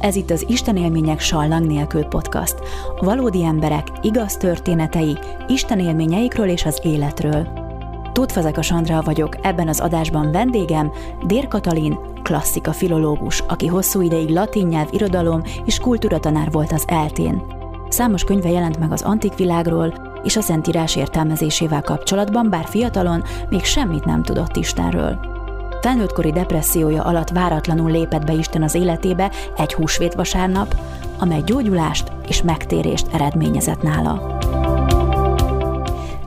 Ez itt az Isten élmények sallang nélkül podcast. A valódi emberek igaz történetei, Isten élményeikről és az életről. Tóth Fazeka Sandra vagyok, ebben az adásban vendégem Dér Katalin, klasszika filológus, aki hosszú ideig latin nyelv, irodalom és kultúratanár volt az eltén. Számos könyve jelent meg az antik világról és a szentírás értelmezésével kapcsolatban, bár fiatalon még semmit nem tudott Istenről. Felnőttkori depressziója alatt váratlanul lépett be Isten az életébe egy húsvét vasárnap, amely gyógyulást és megtérést eredményezett nála.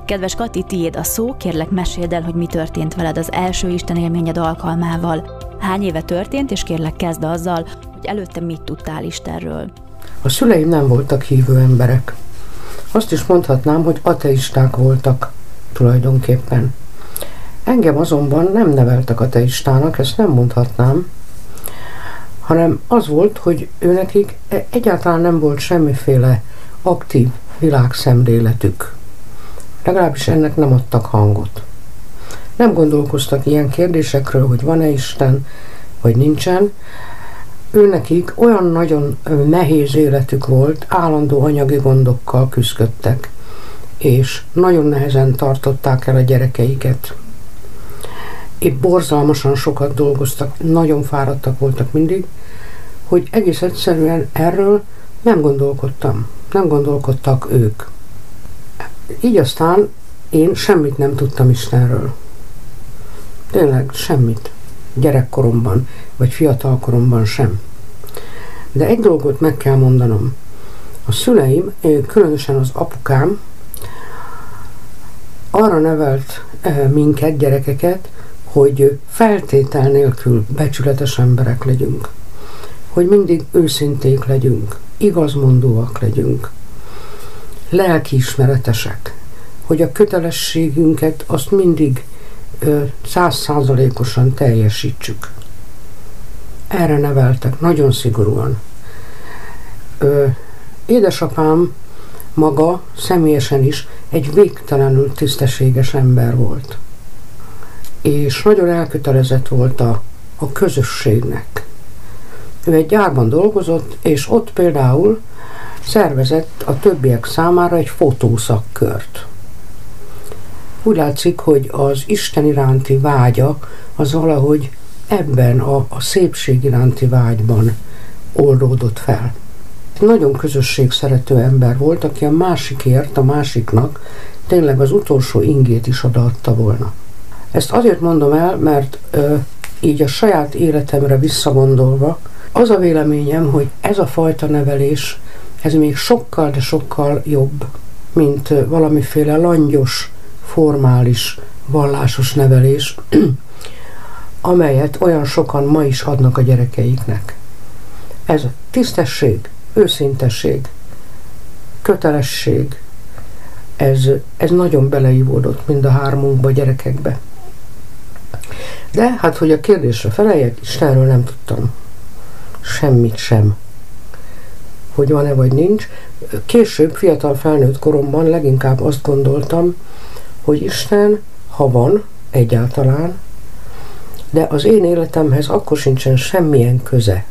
Kedves Kati, tiéd a szó, kérlek meséld el, hogy mi történt veled az első Isten élményed alkalmával. Hány éve történt, és kérlek kezd azzal, hogy előtte mit tudtál Istenről. A szüleim nem voltak hívő emberek. Azt is mondhatnám, hogy ateisták voltak tulajdonképpen. Engem azonban nem neveltek a teistának, ezt nem mondhatnám, hanem az volt, hogy őnekik egyáltalán nem volt semmiféle aktív világszemléletük. Legalábbis ennek nem adtak hangot. Nem gondolkoztak ilyen kérdésekről, hogy van-e Isten, vagy nincsen. Őnekik olyan nagyon nehéz életük volt, állandó anyagi gondokkal küzdöttek, és nagyon nehezen tartották el a gyerekeiket épp borzalmasan sokat dolgoztak, nagyon fáradtak voltak mindig, hogy egész egyszerűen erről nem gondolkodtam. Nem gondolkodtak ők. Így aztán én semmit nem tudtam Istenről. Tényleg semmit. Gyerekkoromban, vagy fiatalkoromban sem. De egy dolgot meg kell mondanom. A szüleim, különösen az apukám, arra nevelt eh, minket, gyerekeket, hogy feltétel nélkül becsületes emberek legyünk, hogy mindig őszinték legyünk, igazmondóak legyünk, lelkiismeretesek, hogy a kötelességünket azt mindig százszázalékosan teljesítsük. Erre neveltek, nagyon szigorúan. Ö, édesapám maga személyesen is egy végtelenül tisztességes ember volt és nagyon elkötelezett volt a, a közösségnek. Ő egy gyárban dolgozott, és ott például szervezett a többiek számára egy fotószakkört. Úgy látszik, hogy az Isten iránti vágya az valahogy ebben a, a szépség iránti vágyban oldódott fel. Nagyon közösségszerető ember volt, aki a másikért, a másiknak tényleg az utolsó ingét is odaadta volna. Ezt azért mondom el, mert ö, így a saját életemre visszagondolva, az a véleményem, hogy ez a fajta nevelés, ez még sokkal, de sokkal jobb, mint valamiféle langyos, formális, vallásos nevelés, amelyet olyan sokan ma is adnak a gyerekeiknek. Ez tisztesség, őszintesség, kötelesség, ez, ez nagyon beleívódott mind a hármunkba gyerekekbe. De hát, hogy a kérdésre feleljek, Istenről nem tudtam. Semmit sem. Hogy van-e vagy nincs. Később, fiatal felnőtt koromban leginkább azt gondoltam, hogy Isten, ha van, egyáltalán, de az én életemhez akkor sincsen semmilyen köze.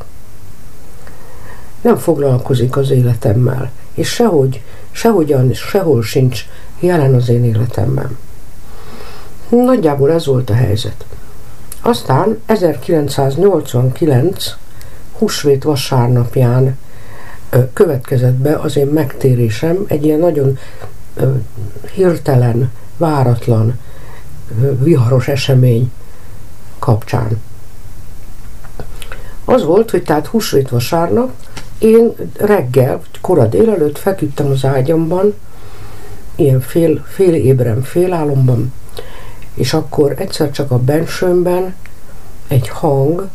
Nem foglalkozik az életemmel, és sehogy, sehogyan, sehol sincs jelen az én életemben. Nagyjából ez volt a helyzet. Aztán 1989 húsvét vasárnapján következett be az én megtérésem egy ilyen nagyon hirtelen, váratlan, viharos esemény kapcsán. Az volt, hogy tehát húsvét vasárnap én reggel, kora délelőtt feküdtem az ágyamban, ilyen fél, fél ébren, fél álomban, és akkor egyszer csak a bensőmben egy hang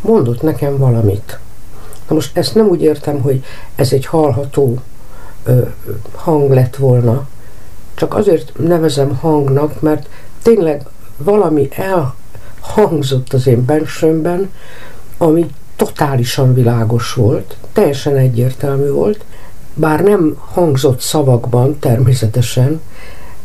mondott nekem valamit. Na most ezt nem úgy értem, hogy ez egy hallható ö, hang lett volna, csak azért nevezem hangnak, mert tényleg valami elhangzott az én bensőmben, ami totálisan világos volt, teljesen egyértelmű volt, bár nem hangzott szavakban természetesen,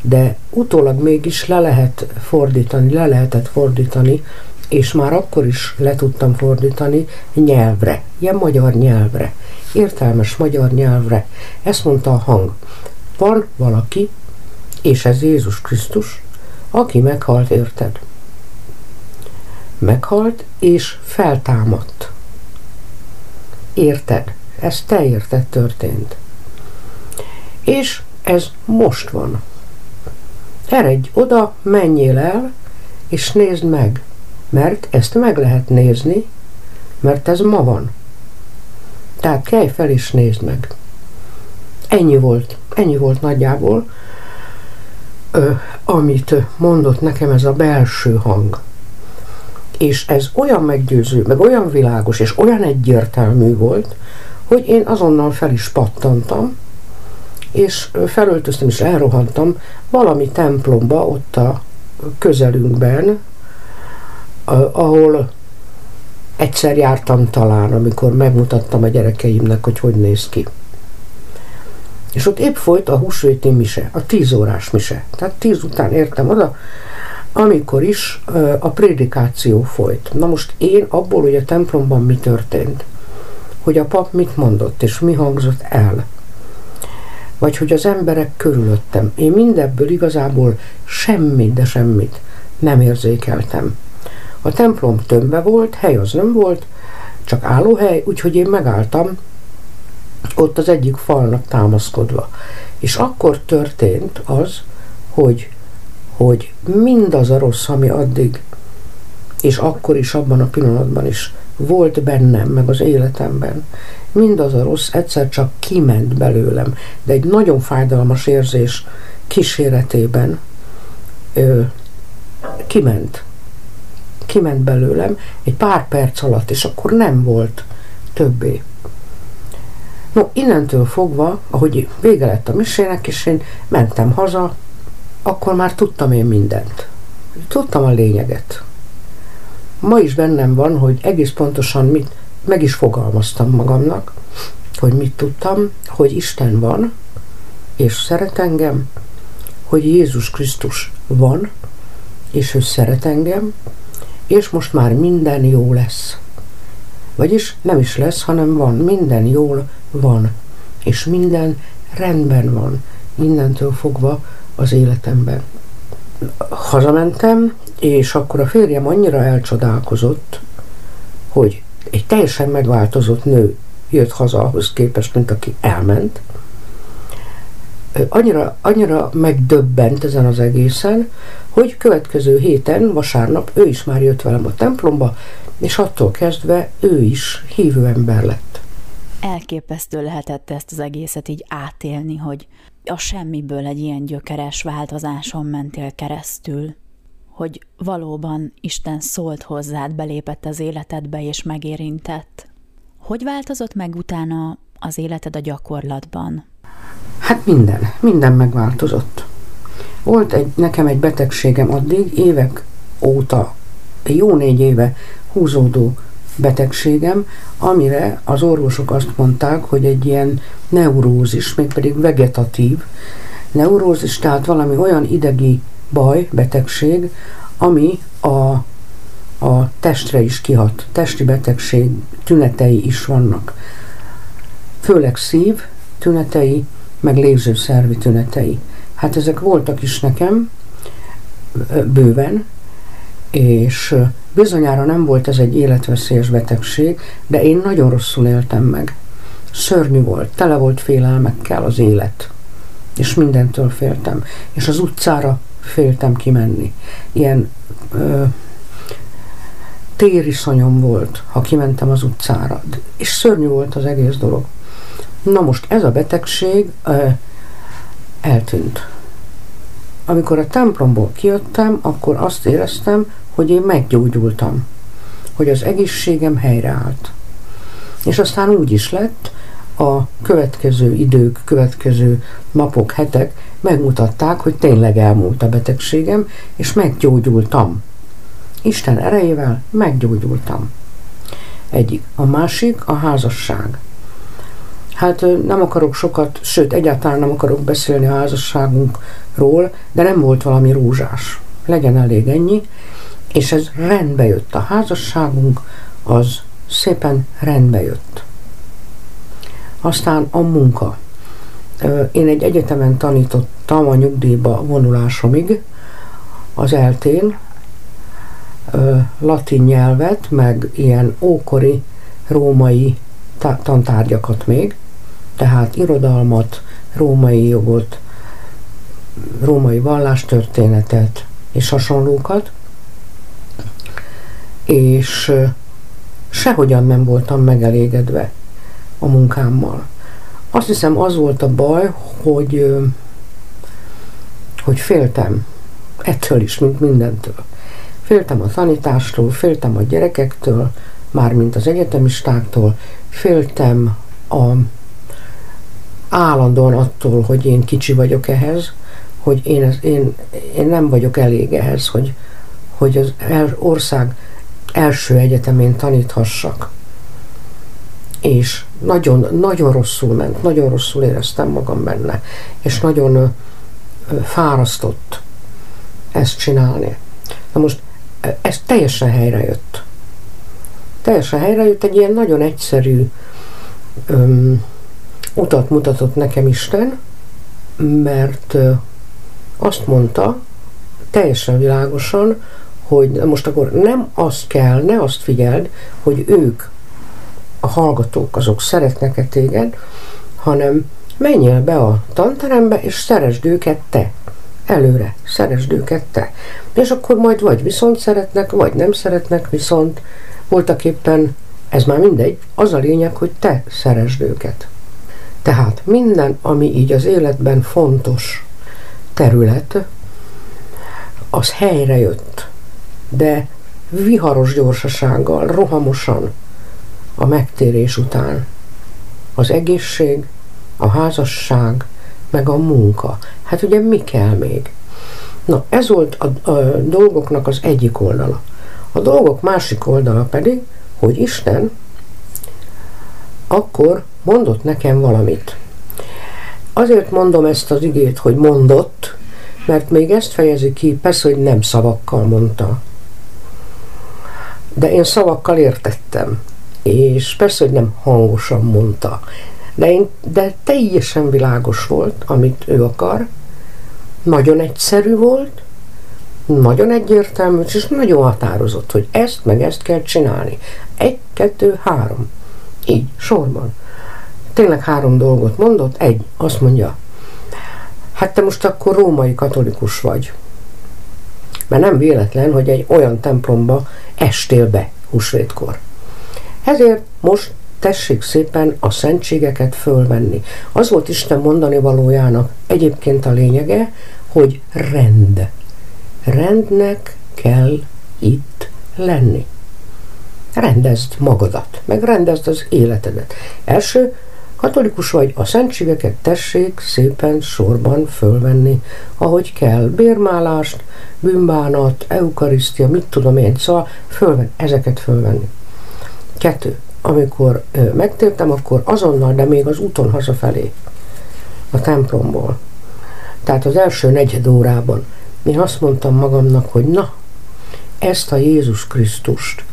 de utólag mégis le lehet fordítani, le lehetett fordítani és már akkor is le tudtam fordítani nyelvre, ilyen magyar nyelvre, értelmes magyar nyelvre. Ezt mondta a hang. Van valaki, és ez Jézus Krisztus, aki meghalt, érted? Meghalt, és feltámadt. Érted? Ez te érted történt. És ez most van. Eredj oda, menjél el, és nézd meg, mert ezt meg lehet nézni, mert ez ma van. Tehát kelj fel és nézd meg. Ennyi volt, ennyi volt nagyjából, ö, amit mondott nekem ez a belső hang. És ez olyan meggyőző, meg olyan világos, és olyan egyértelmű volt, hogy én azonnal fel is pattantam, és felöltöztem és elrohantam valami templomba ott a közelünkben, ahol egyszer jártam talán, amikor megmutattam a gyerekeimnek, hogy hogy néz ki. És ott épp folyt a húsvéti mise, a tíz órás mise. Tehát tíz után értem oda, amikor is a prédikáció folyt. Na most én abból, hogy a templomban mi történt, hogy a pap mit mondott, és mi hangzott el, vagy hogy az emberek körülöttem. Én mindebből igazából semmit, de semmit nem érzékeltem. A templom tömve volt, hely az nem volt, csak állóhely, úgyhogy én megálltam ott az egyik falnak támaszkodva. És akkor történt az, hogy, hogy mindaz a rossz, ami addig, és akkor is, abban a pillanatban is volt bennem, meg az életemben, mindaz a rossz egyszer csak kiment belőlem, de egy nagyon fájdalmas érzés kíséretében ö, kiment. Kiment belőlem egy pár perc alatt, és akkor nem volt többé. No, innentől fogva, ahogy vége lett a misének, és én mentem haza, akkor már tudtam én mindent. Tudtam a lényeget. Ma is bennem van, hogy egész pontosan mit, meg is fogalmaztam magamnak, hogy mit tudtam, hogy Isten van, és szeret engem, hogy Jézus Krisztus van, és ő szeret engem, és most már minden jó lesz. Vagyis nem is lesz, hanem van, minden jól van, és minden rendben van, mindentől fogva az életemben. Hazamentem, és akkor a férjem annyira elcsodálkozott, hogy egy teljesen megváltozott nő jött haza ahhoz képest, mint aki elment. Annyira, annyira megdöbbent ezen az egészen, hogy következő héten, vasárnap ő is már jött velem a templomba, és attól kezdve ő is hívő ember lett. Elképesztő lehetett ezt az egészet így átélni, hogy a semmiből egy ilyen gyökeres változáson mentél keresztül hogy valóban Isten szólt hozzád, belépett az életedbe és megérintett. Hogy változott meg utána az életed a gyakorlatban? Hát minden, minden megváltozott. Volt egy, nekem egy betegségem addig, évek óta, jó négy éve húzódó betegségem, amire az orvosok azt mondták, hogy egy ilyen neurózis, mégpedig vegetatív neurózis, tehát valami olyan idegi baj, betegség, ami a, a testre is kihat. Testi betegség tünetei is vannak. Főleg szív tünetei, meg légzőszervi tünetei. Hát ezek voltak is nekem bőven, és bizonyára nem volt ez egy életveszélyes betegség, de én nagyon rosszul éltem meg. Szörnyű volt, tele volt félelmekkel az élet, és mindentől féltem. És az utcára féltem kimenni. Ilyen ö, tériszonyom volt, ha kimentem az utcára. És szörnyű volt az egész dolog. Na most ez a betegség ö, eltűnt. Amikor a templomból kijöttem, akkor azt éreztem, hogy én meggyógyultam. Hogy az egészségem helyreállt. És aztán úgy is lett, a következő idők, következő napok, hetek megmutatták, hogy tényleg elmúlt a betegségem, és meggyógyultam. Isten erejével meggyógyultam. Egyik. A másik a házasság. Hát nem akarok sokat, sőt egyáltalán nem akarok beszélni a házasságunkról, de nem volt valami rózsás. Legyen elég ennyi. És ez rendbe jött. A házasságunk az szépen rendbe jött. Aztán a munka. Én egy egyetemen tanítottam a nyugdíjba vonulásomig, az eltén, latin nyelvet, meg ilyen ókori római tantárgyakat még, tehát irodalmat, római jogot, római vallástörténetet és hasonlókat, és sehogyan nem voltam megelégedve a munkámmal. Azt hiszem az volt a baj, hogy, hogy féltem ettől is, mint mindentől. Féltem a tanítástól, féltem a gyerekektől, mármint az egyetemistáktól, féltem a, állandóan attól, hogy én kicsi vagyok ehhez, hogy én, én, én nem vagyok elég ehhez, hogy, hogy az ország első egyetemén taníthassak. És nagyon, nagyon rosszul ment, nagyon rosszul éreztem magam benne, és nagyon fárasztott ezt csinálni. Na most ez teljesen helyrejött. Teljesen helyrejött, egy ilyen nagyon egyszerű öm, utat mutatott nekem Isten, mert ö, azt mondta, teljesen világosan, hogy most akkor nem azt kell, ne azt figyeld, hogy ők, a hallgatók, azok szeretnek-e téged, hanem menjél be a tanterembe, és szeresd őket te. Előre, szeresd őket te. És akkor majd vagy viszont szeretnek, vagy nem szeretnek, viszont voltak éppen, ez már mindegy, az a lényeg, hogy te szeresd őket. Tehát minden, ami így az életben fontos terület, az helyre jött de viharos gyorsasággal, rohamosan a megtérés után. Az egészség, a házasság, meg a munka. Hát ugye mi kell még? Na, ez volt a, a dolgoknak az egyik oldala. A dolgok másik oldala pedig, hogy Isten akkor mondott nekem valamit. Azért mondom ezt az igét, hogy mondott, mert még ezt fejezi ki, persze, hogy nem szavakkal mondta, de én szavakkal értettem. És persze, hogy nem hangosan mondta, de, én, de teljesen világos volt, amit ő akar, nagyon egyszerű volt, nagyon egyértelmű, és nagyon határozott, hogy ezt meg ezt kell csinálni. Egy, kettő, három. Így, sorban. Tényleg három dolgot mondott. Egy, azt mondja, hát te most akkor római katolikus vagy. Mert nem véletlen, hogy egy olyan templomba estél be húsvétkor. Ezért most tessék szépen a szentségeket fölvenni. Az volt Isten mondani valójának egyébként a lényege, hogy rend. Rendnek kell itt lenni. Rendezd magadat, meg rendezd az életedet. Első, Katolikus vagy, a szentségeket tessék szépen sorban fölvenni, ahogy kell. Bérmálást, bűnbánat, eukarisztia, mit tudom én, szóval fölven, ezeket fölvenni. Kettő. Amikor megtértem, akkor azonnal, de még az úton hazafelé a templomból. Tehát az első negyed órában én azt mondtam magamnak, hogy na, ezt a Jézus Krisztust,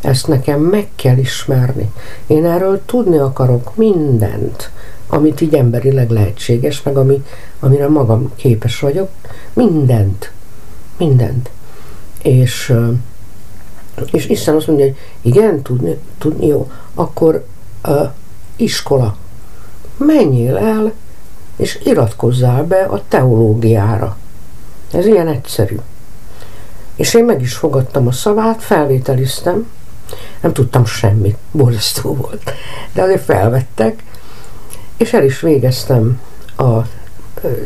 ezt nekem meg kell ismerni. Én erről tudni akarok mindent, amit így emberileg lehetséges, meg ami, amire magam képes vagyok. Mindent. Mindent. És, és Isten azt mondja, hogy igen, tudni, tudni jó, akkor uh, iskola. Menjél el, és iratkozzál be a teológiára. Ez ilyen egyszerű. És én meg is fogadtam a szavát, felvételiztem, nem tudtam semmit, borzasztó volt. De azért felvettek, és el is végeztem a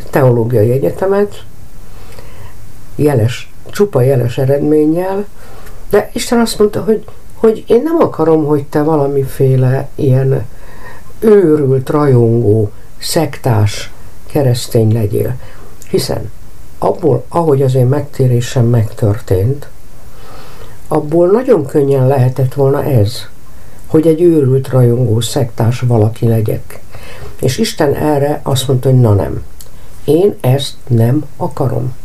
teológiai egyetemet, jeles, csupa jeles eredménnyel, de Isten azt mondta, hogy, hogy én nem akarom, hogy te valamiféle ilyen őrült, rajongó, szektás keresztény legyél. Hiszen abból, ahogy az én megtérésem megtörtént, abból nagyon könnyen lehetett volna ez, hogy egy őrült rajongó szektás valaki legyek. És Isten erre azt mondta, hogy na nem, én ezt nem akarom.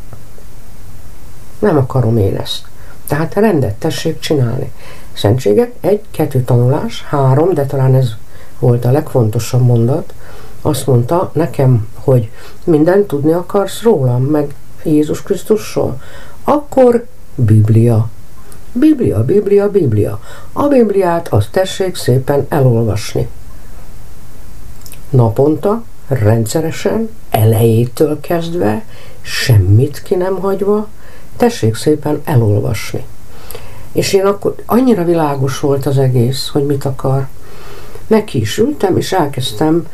Nem akarom én ezt. Tehát rendet tessék csinálni. Szentségek, egy, kettő tanulás, három, de talán ez volt a legfontosabb mondat, azt mondta nekem, hogy mindent tudni akarsz rólam, meg Jézus Krisztusról, akkor Biblia. Biblia, Biblia, Biblia. A Bibliát azt tessék szépen elolvasni. Naponta, rendszeresen, elejétől kezdve, semmit ki nem hagyva, tessék szépen elolvasni. És én akkor annyira világos volt az egész, hogy mit akar. Neki is ültem, és elkezdtem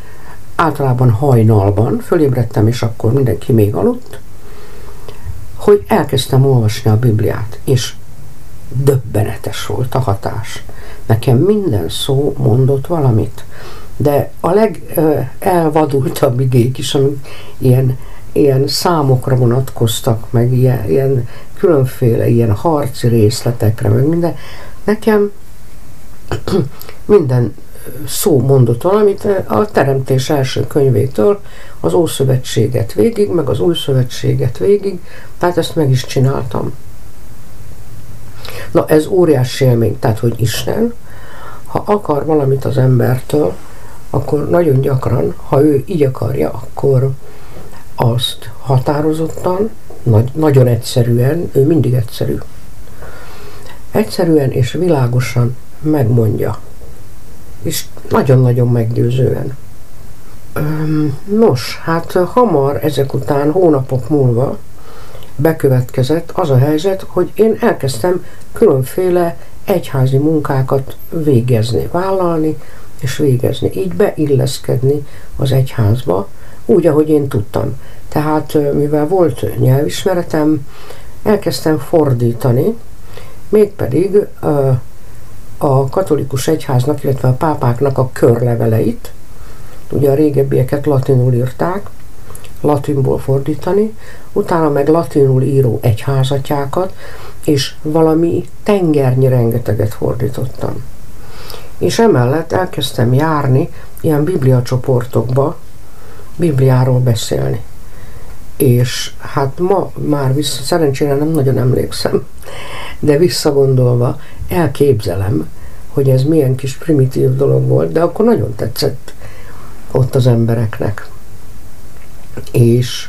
általában hajnalban, fölébredtem, és akkor mindenki még aludt, hogy elkezdtem olvasni a Bibliát, és döbbenetes volt a hatás. Nekem minden szó mondott valamit, de a legelvadultabb igék is, amik ilyen, ilyen számokra vonatkoztak, meg ilyen, ilyen különféle ilyen harci részletekre, meg minden, nekem minden szó mondott valamit a Teremtés első könyvétől az Ószövetséget végig, meg az Új Szövetséget végig, tehát ezt meg is csináltam. Na ez óriási élmény, tehát hogy Isten, ha akar valamit az embertől, akkor nagyon gyakran, ha ő így akarja, akkor azt határozottan, nagy, nagyon egyszerűen, ő mindig egyszerű, egyszerűen és világosan megmondja. És nagyon-nagyon meggyőzően. Nos, hát hamar ezek után, hónapok múlva bekövetkezett az a helyzet, hogy én elkezdtem különféle egyházi munkákat végezni, vállalni és végezni, így beilleszkedni az egyházba, úgy, ahogy én tudtam. Tehát, mivel volt nyelvismeretem, elkezdtem fordítani, mégpedig a katolikus egyháznak, illetve a pápáknak a körleveleit, ugye a régebbieket latinul írták, latinból fordítani, utána meg latinul író egyházatjákat, és valami tengernyi rengeteget fordítottam. És emellett elkezdtem járni ilyen bibliacsoportokba, Bibliáról beszélni. És hát ma már vissza, szerencsére nem nagyon emlékszem, de visszagondolva elképzelem, hogy ez milyen kis primitív dolog volt, de akkor nagyon tetszett ott az embereknek. És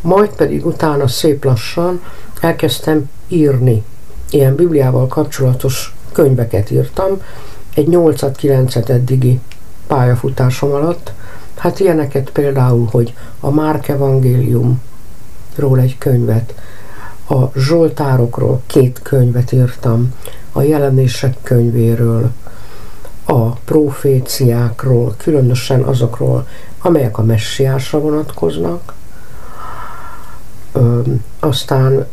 majd pedig utána szép lassan elkezdtem írni. Ilyen Bibliával kapcsolatos könyveket írtam, egy 8-9 eddigi pályafutásom alatt. Hát ilyeneket például, hogy a Márk evangéliumról egy könyvet, a Zsoltárokról két könyvet írtam, a jelenések könyvéről, a proféciákról, különösen azokról, amelyek a messiásra vonatkoznak, aztán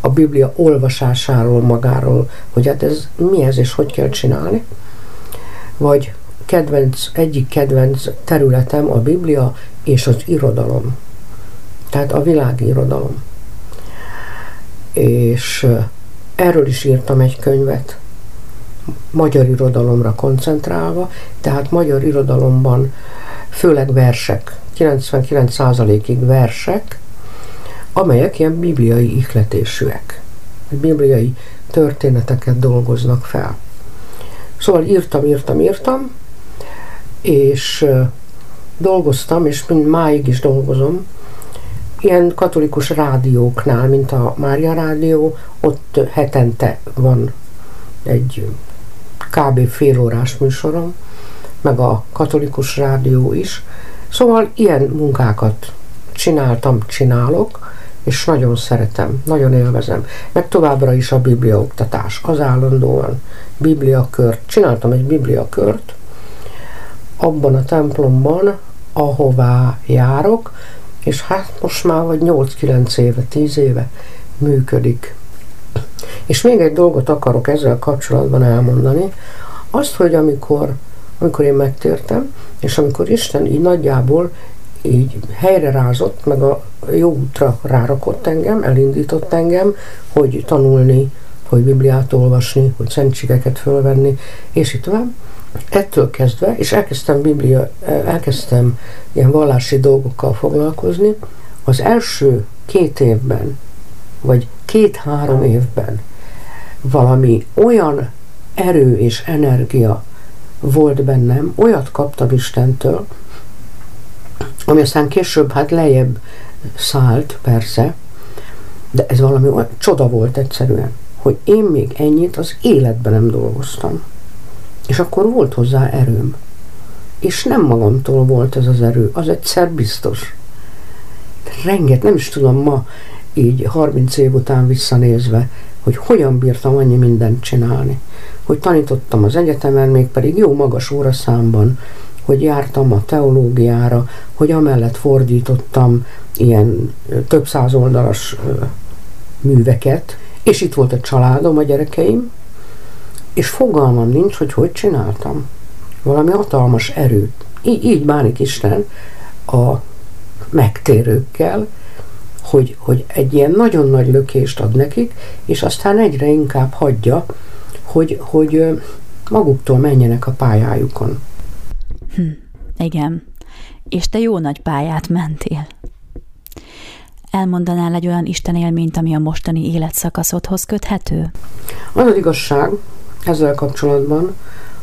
a Biblia olvasásáról magáról, hogy hát ez mi ez és hogy kell csinálni, vagy kedvenc, egyik kedvenc területem a Biblia és az irodalom, tehát a világirodalom. És erről is írtam egy könyvet, magyar irodalomra koncentrálva, tehát magyar irodalomban főleg versek, 99%-ig versek, amelyek ilyen bibliai ihletésűek, bibliai történeteket dolgoznak fel. Szóval írtam, írtam, írtam, és dolgoztam, és mind máig is dolgozom, ilyen katolikus rádióknál, mint a Mária Rádió, ott hetente van egy kb. fél órás műsorom, meg a katolikus rádió is. Szóval ilyen munkákat csináltam, csinálok, és nagyon szeretem, nagyon élvezem. Meg továbbra is a bibliaoktatás, az állandóan bibliakört. Csináltam egy bibliakört abban a templomban, ahová járok, és hát most már vagy 8-9 éve, 10 éve működik. És még egy dolgot akarok ezzel kapcsolatban elmondani, azt, hogy amikor, amikor én megtértem, és amikor Isten így nagyjából így helyre rázott, meg a jó útra rárakott engem, elindított engem, hogy tanulni, hogy Bibliát olvasni, hogy szentségeket fölvenni, és itt tovább, ettől kezdve, és elkezdtem Biblia, elkezdtem ilyen vallási dolgokkal foglalkozni, az első két évben, vagy két-három évben valami olyan erő és energia volt bennem, olyat kaptam Istentől, ami aztán később hát lejjebb szállt, persze, de ez valami olyan csoda volt egyszerűen, hogy én még ennyit az életben nem dolgoztam. És akkor volt hozzá erőm. És nem magamtól volt ez az erő, az egyszer biztos. Renget, nem is tudom ma, így 30 év után visszanézve, hogy hogyan bírtam annyi mindent csinálni. Hogy tanítottam az egyetemen, még pedig jó magas óraszámban, hogy jártam a teológiára, hogy amellett fordítottam ilyen több száz oldalas műveket, és itt volt a családom, a gyerekeim, és fogalmam nincs, hogy hogy csináltam. Valami hatalmas erőt. Így, így bánik Isten a megtérőkkel, hogy, hogy egy ilyen nagyon nagy lökést ad nekik, és aztán egyre inkább hagyja, hogy, hogy maguktól menjenek a pályájukon. Hm, igen. És te jó nagy pályát mentél. Elmondanál egy olyan Isten élményt, ami a mostani életszakaszodhoz köthető? Az az igazság ezzel kapcsolatban,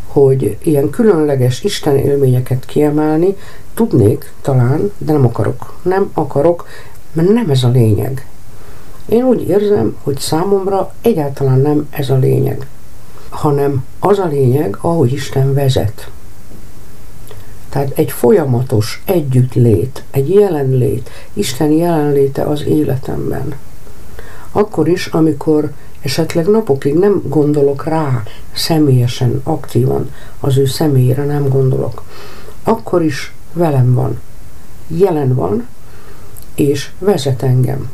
hogy ilyen különleges Isten élményeket kiemelni tudnék talán, de nem akarok. Nem akarok, mert nem ez a lényeg. Én úgy érzem, hogy számomra egyáltalán nem ez a lényeg, hanem az a lényeg, ahogy Isten vezet. Tehát egy folyamatos együttlét, egy jelenlét, Isten jelenléte az életemben. Akkor is, amikor esetleg napokig nem gondolok rá személyesen, aktívan, az ő személyére nem gondolok, akkor is velem van, jelen van, és vezet engem.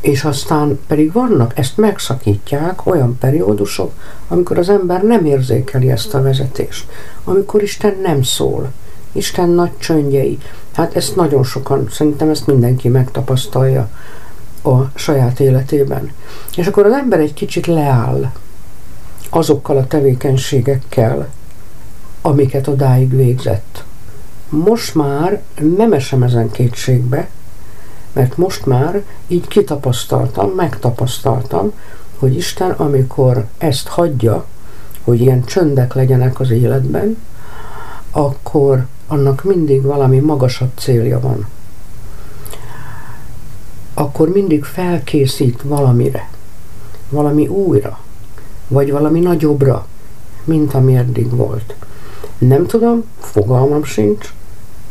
És aztán pedig vannak, ezt megszakítják olyan periódusok, amikor az ember nem érzékeli ezt a vezetést, amikor Isten nem szól, Isten nagy csöndjei. Hát ezt nagyon sokan, szerintem ezt mindenki megtapasztalja a saját életében. És akkor az ember egy kicsit leáll azokkal a tevékenységekkel, amiket odáig végzett. Most már nem esem ezen kétségbe, mert most már így kitapasztaltam, megtapasztaltam, hogy Isten, amikor ezt hagyja, hogy ilyen csöndek legyenek az életben, akkor annak mindig valami magasabb célja van. Akkor mindig felkészít valamire, valami újra, vagy valami nagyobbra, mint ami eddig volt. Nem tudom, fogalmam sincs,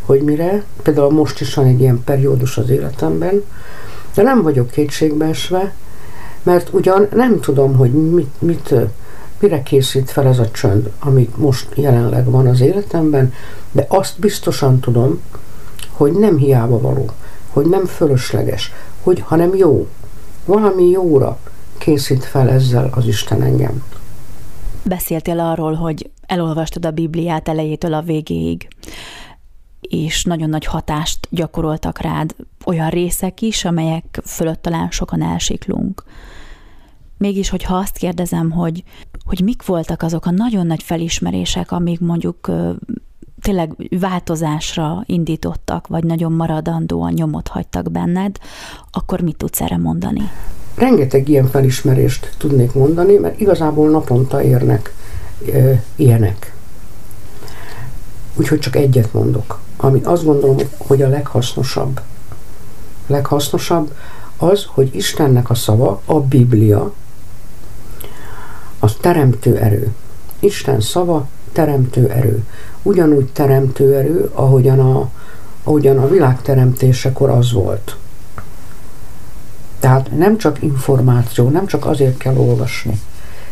hogy mire, például most is van egy ilyen periódus az életemben, de nem vagyok kétségbeesve, mert ugyan nem tudom, hogy mit, mit, mire készít fel ez a csönd, amit most jelenleg van az életemben, de azt biztosan tudom, hogy nem hiába való, hogy nem fölösleges, hogy, hanem jó. Valami jóra készít fel ezzel az Isten engem. Beszéltél arról, hogy elolvastad a Bibliát elejétől a végéig és nagyon nagy hatást gyakoroltak rád olyan részek is, amelyek fölött talán sokan elsiklunk. Mégis, hogyha azt kérdezem, hogy, hogy mik voltak azok a nagyon nagy felismerések, amik mondjuk tényleg változásra indítottak, vagy nagyon maradandóan nyomot hagytak benned, akkor mit tudsz erre mondani? Rengeteg ilyen felismerést tudnék mondani, mert igazából naponta érnek e, ilyenek. Úgyhogy csak egyet mondok ami azt gondolom, hogy a leghasznosabb. Leghasznosabb az, hogy Istennek a szava, a Biblia, az teremtő erő. Isten szava teremtő erő. Ugyanúgy teremtő erő, ahogyan a, ahogyan a világ teremtésekor az volt. Tehát nem csak információ, nem csak azért kell olvasni,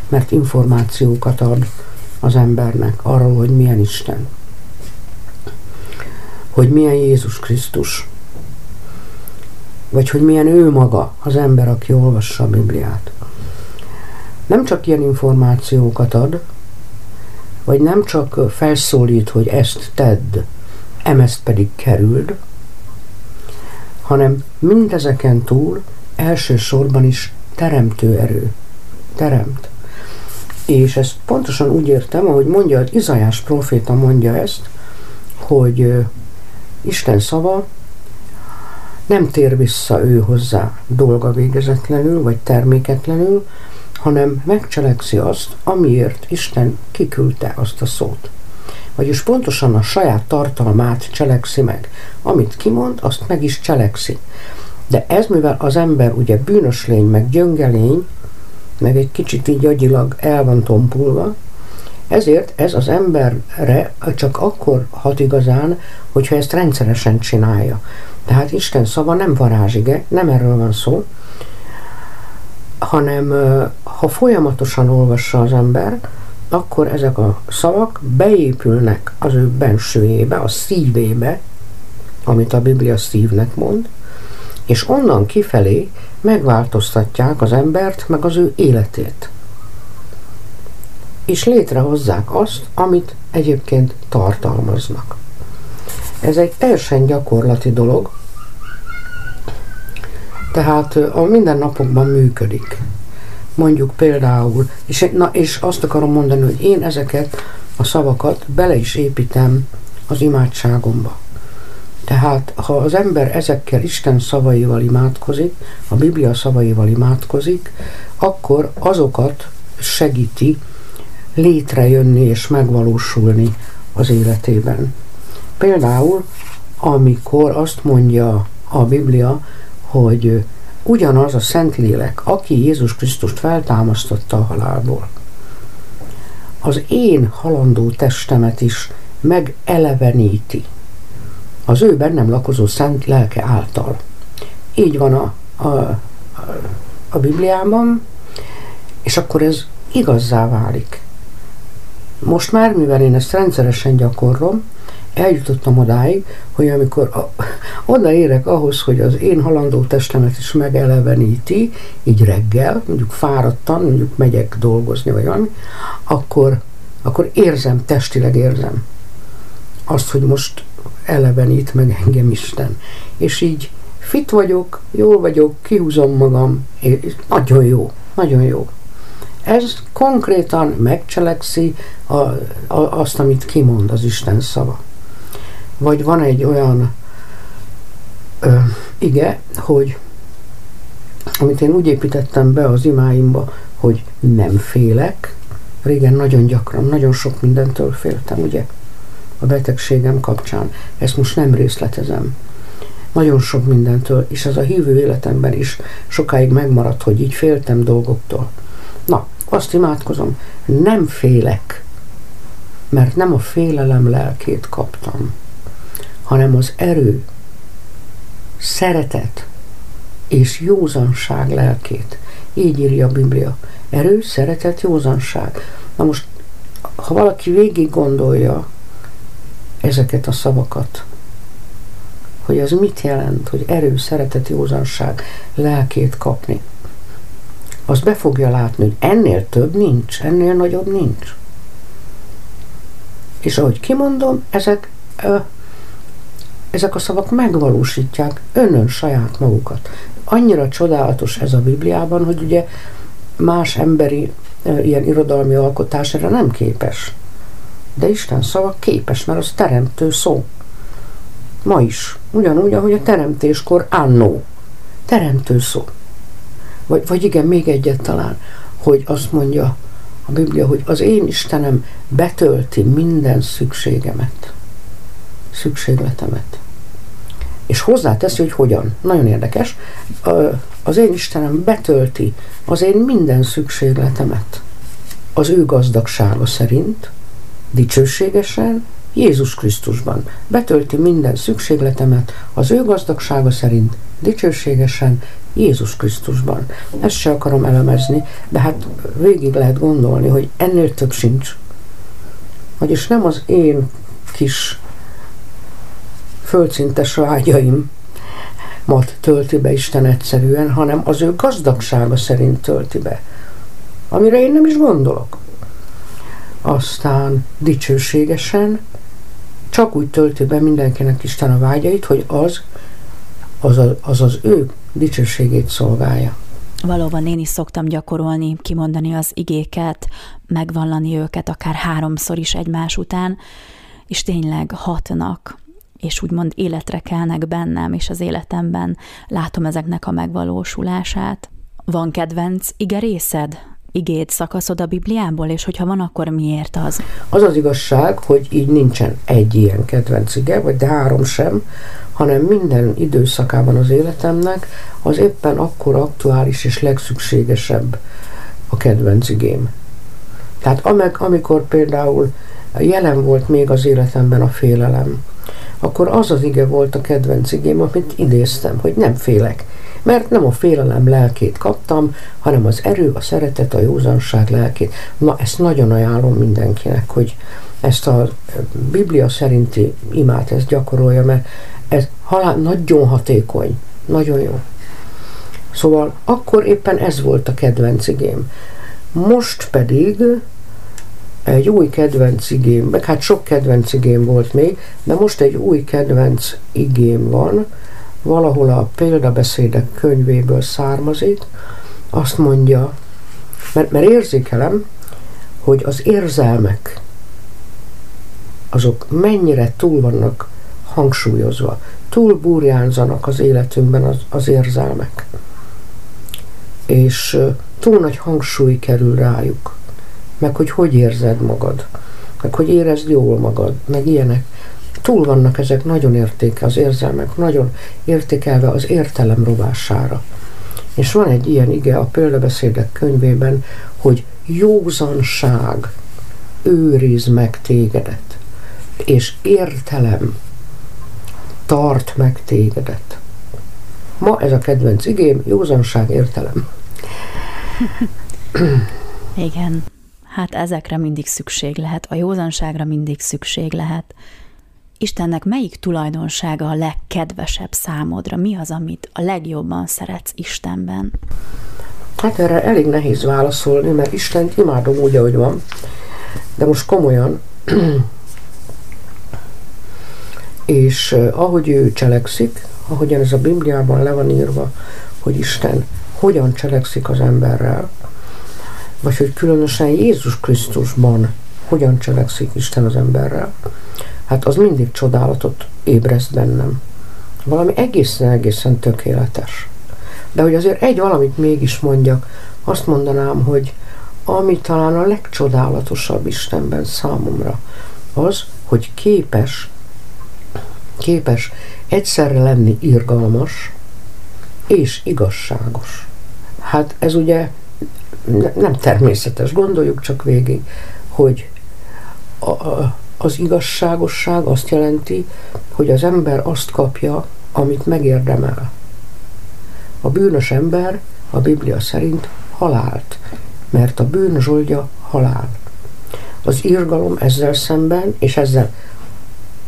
mert információkat ad az embernek arról, hogy milyen Isten hogy milyen Jézus Krisztus, vagy hogy milyen ő maga az ember, aki olvassa a Bibliát. Nem csak ilyen információkat ad, vagy nem csak felszólít, hogy ezt tedd, emezt pedig kerüld, hanem mindezeken túl elsősorban is teremtő erő. Teremt. És ezt pontosan úgy értem, ahogy mondja, hogy Izajás proféta mondja ezt, hogy Isten szava nem tér vissza ő hozzá dolga végezetlenül, vagy terméketlenül, hanem megcselekszi azt, amiért Isten kiküldte azt a szót. Vagyis pontosan a saját tartalmát cselekszi meg. Amit kimond, azt meg is cselekszi. De ez, mivel az ember ugye bűnös lény, meg gyöngelény, meg egy kicsit így agyilag el van tompulva, ezért ez az emberre csak akkor hat igazán, hogyha ezt rendszeresen csinálja. Tehát Isten szava nem varázsige, nem erről van szó, hanem ha folyamatosan olvassa az ember, akkor ezek a szavak beépülnek az ő bensőjébe, a szívébe, amit a Biblia szívnek mond, és onnan kifelé megváltoztatják az embert, meg az ő életét. És létrehozzák azt, amit egyébként tartalmaznak. Ez egy teljesen gyakorlati dolog, tehát a mindennapokban működik. Mondjuk például, és, na, és azt akarom mondani, hogy én ezeket a szavakat bele is építem az imádságomba. Tehát, ha az ember ezekkel Isten szavaival imádkozik, a Biblia szavaival imádkozik, akkor azokat segíti létrejönni és megvalósulni az életében. Például, amikor azt mondja a Biblia, hogy ugyanaz a Szentlélek, aki Jézus Krisztust feltámasztotta a halálból, az én halandó testemet is megeleveníti az ő bennem lakozó szent lelke által. Így van a, a, a Bibliában, és akkor ez igazzá válik. Most már, mivel én ezt rendszeresen gyakorlom, eljutottam odáig, hogy amikor a, odaérek ahhoz, hogy az én halandó testemet is megeleveníti, így reggel, mondjuk fáradtan, mondjuk megyek dolgozni, vagy valami, akkor, akkor érzem, testileg érzem azt, hogy most elevenít meg engem Isten. És így fit vagyok, jól vagyok, kihúzom magam, és nagyon jó, nagyon jó. Ez konkrétan megcselekszi a, a, azt, amit kimond az Isten szava. Vagy van egy olyan ö, ige, hogy amit én úgy építettem be az imáimba, hogy nem félek. Régen nagyon gyakran, nagyon sok mindentől féltem, ugye? a betegségem kapcsán. Ezt most nem részletezem. Nagyon sok mindentől, és ez a hívő életemben is sokáig megmaradt, hogy így féltem dolgoktól. Na, azt imádkozom, nem félek, mert nem a félelem lelkét kaptam, hanem az erő, szeretet és józanság lelkét. Így írja a Biblia. Erő, szeretet, józanság. Na most, ha valaki végig gondolja, ezeket a szavakat. Hogy ez mit jelent, hogy erő, szeretet, józanság, lelkét kapni. Az be fogja látni, hogy ennél több nincs, ennél nagyobb nincs. És ahogy kimondom, ezek, ö, ezek a szavak megvalósítják önön saját magukat. Annyira csodálatos ez a Bibliában, hogy ugye más emberi ilyen irodalmi alkotás erre nem képes. De Isten szava képes, mert az teremtő szó. Ma is. Ugyanúgy, ahogy a teremtéskor annó. Teremtő szó. Vagy, vagy igen, még egyet talán, hogy azt mondja a Biblia, hogy az én Istenem betölti minden szükségemet. Szükségletemet. És hozzáteszi, hogy hogyan. Nagyon érdekes. Az én Istenem betölti az én minden szükségletemet. Az ő gazdagsága szerint, dicsőségesen Jézus Krisztusban. Betölti minden szükségletemet az ő gazdagsága szerint dicsőségesen Jézus Krisztusban. Ezt se akarom elemezni, de hát végig lehet gondolni, hogy ennél több sincs. Vagyis nem az én kis földszintes vágyaim mat tölti be Isten egyszerűen, hanem az ő gazdagsága szerint tölti be. Amire én nem is gondolok aztán dicsőségesen csak úgy tölti be mindenkinek Isten a vágyait, hogy az az, a, az, az ő dicsőségét szolgálja. Valóban én is szoktam gyakorolni, kimondani az igéket, megvallani őket akár háromszor is egymás után, és tényleg hatnak, és úgymond életre kelnek bennem, és az életemben látom ezeknek a megvalósulását. Van kedvenc ige részed, igét, szakaszod a Bibliából, és hogyha van, akkor miért az? Az az igazság, hogy így nincsen egy ilyen kedvenc ige, vagy de három sem, hanem minden időszakában az életemnek az éppen akkor aktuális és legszükségesebb a kedvenc igém. Tehát amikor például jelen volt még az életemben a félelem, akkor az az ige volt a kedvenc igém, amit idéztem, hogy nem félek. Mert nem a félelem lelkét kaptam, hanem az erő, a szeretet, a józanság lelkét. Na, ezt nagyon ajánlom mindenkinek, hogy ezt a Biblia szerinti imát ezt gyakorolja, mert ez halál, nagyon hatékony, nagyon jó. Szóval akkor éppen ez volt a kedvenc igém. Most pedig egy új kedvenc igém, meg hát sok kedvenc igém volt még, de most egy új kedvenc igém van, valahol a példabeszédek könyvéből származik, azt mondja, mert, mert érzékelem, hogy az érzelmek, azok mennyire túl vannak hangsúlyozva, túl burjánzanak az életünkben az, az érzelmek, és túl nagy hangsúly kerül rájuk meg hogy hogy érzed magad, meg hogy érezd jól magad, meg ilyenek. Túl vannak ezek nagyon értéke, az érzelmek nagyon értékelve az értelem rovására. És van egy ilyen ige a példabeszédek könyvében, hogy józanság őriz meg tégedet, és értelem tart meg tégedet. Ma ez a kedvenc igém, józanság, értelem. Igen hát ezekre mindig szükség lehet, a józanságra mindig szükség lehet. Istennek melyik tulajdonsága a legkedvesebb számodra? Mi az, amit a legjobban szeretsz Istenben? Hát erre elég nehéz válaszolni, mert Istent imádom úgy, ahogy van. De most komolyan, és uh, ahogy ő cselekszik, ahogyan ez a Bibliában le van írva, hogy Isten hogyan cselekszik az emberrel, vagy hogy különösen Jézus Krisztusban hogyan cselekszik Isten az emberrel, hát az mindig csodálatot ébreszt bennem. Valami egészen-egészen tökéletes. De hogy azért egy valamit mégis mondjak, azt mondanám, hogy ami talán a legcsodálatosabb Istenben számomra, az, hogy képes, képes egyszerre lenni irgalmas és igazságos. Hát ez ugye nem természetes, gondoljuk csak végig, hogy a, az igazságosság azt jelenti, hogy az ember azt kapja, amit megérdemel. A bűnös ember a Biblia szerint halált, mert a bűn zsoldja halál. Az írgalom ezzel szemben, és ezzel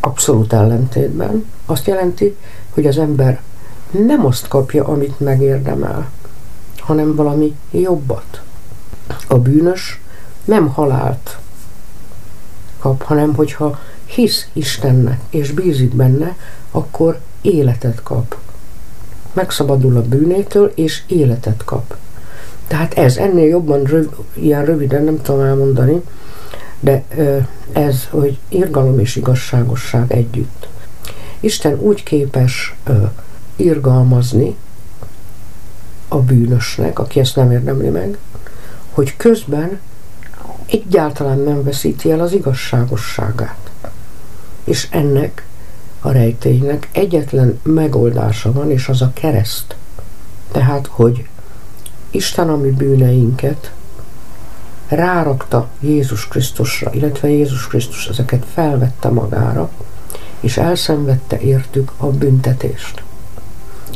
abszolút ellentétben azt jelenti, hogy az ember nem azt kapja, amit megérdemel, hanem valami jobbat. A bűnös nem halált kap, hanem hogyha hisz Istennek és bízik benne, akkor életet kap. Megszabadul a bűnétől, és életet kap. Tehát ez ennél jobban, röv, ilyen röviden nem tudom elmondani, de ez, hogy irgalom és igazságosság együtt. Isten úgy képes irgalmazni, a bűnösnek, aki ezt nem érdemli meg, hogy közben egyáltalán nem veszíti el az igazságosságát. És ennek a rejtélynek egyetlen megoldása van, és az a kereszt. Tehát, hogy Isten a mi bűneinket rárakta Jézus Krisztusra, illetve Jézus Krisztus ezeket felvette magára, és elszenvedte értük a büntetést.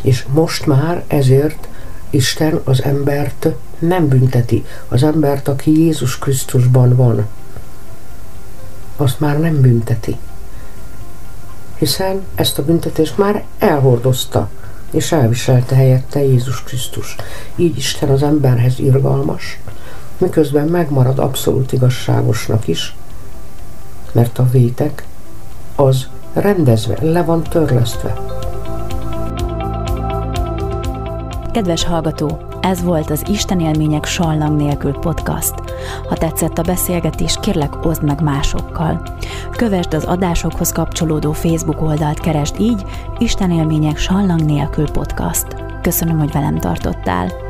És most már ezért Isten az embert nem bünteti. Az embert, aki Jézus Krisztusban van, azt már nem bünteti. Hiszen ezt a büntetést már elhordozta, és elviselte helyette Jézus Krisztus. Így Isten az emberhez irgalmas, miközben megmarad abszolút igazságosnak is, mert a vétek az rendezve, le van törlesztve. Kedves hallgató, ez volt az Isten élmények sallang nélkül podcast. Ha tetszett a beszélgetés, kérlek oszd meg másokkal. Kövesd az adásokhoz kapcsolódó Facebook oldalt, keresd így Isten élmények sallang nélkül podcast. Köszönöm, hogy velem tartottál.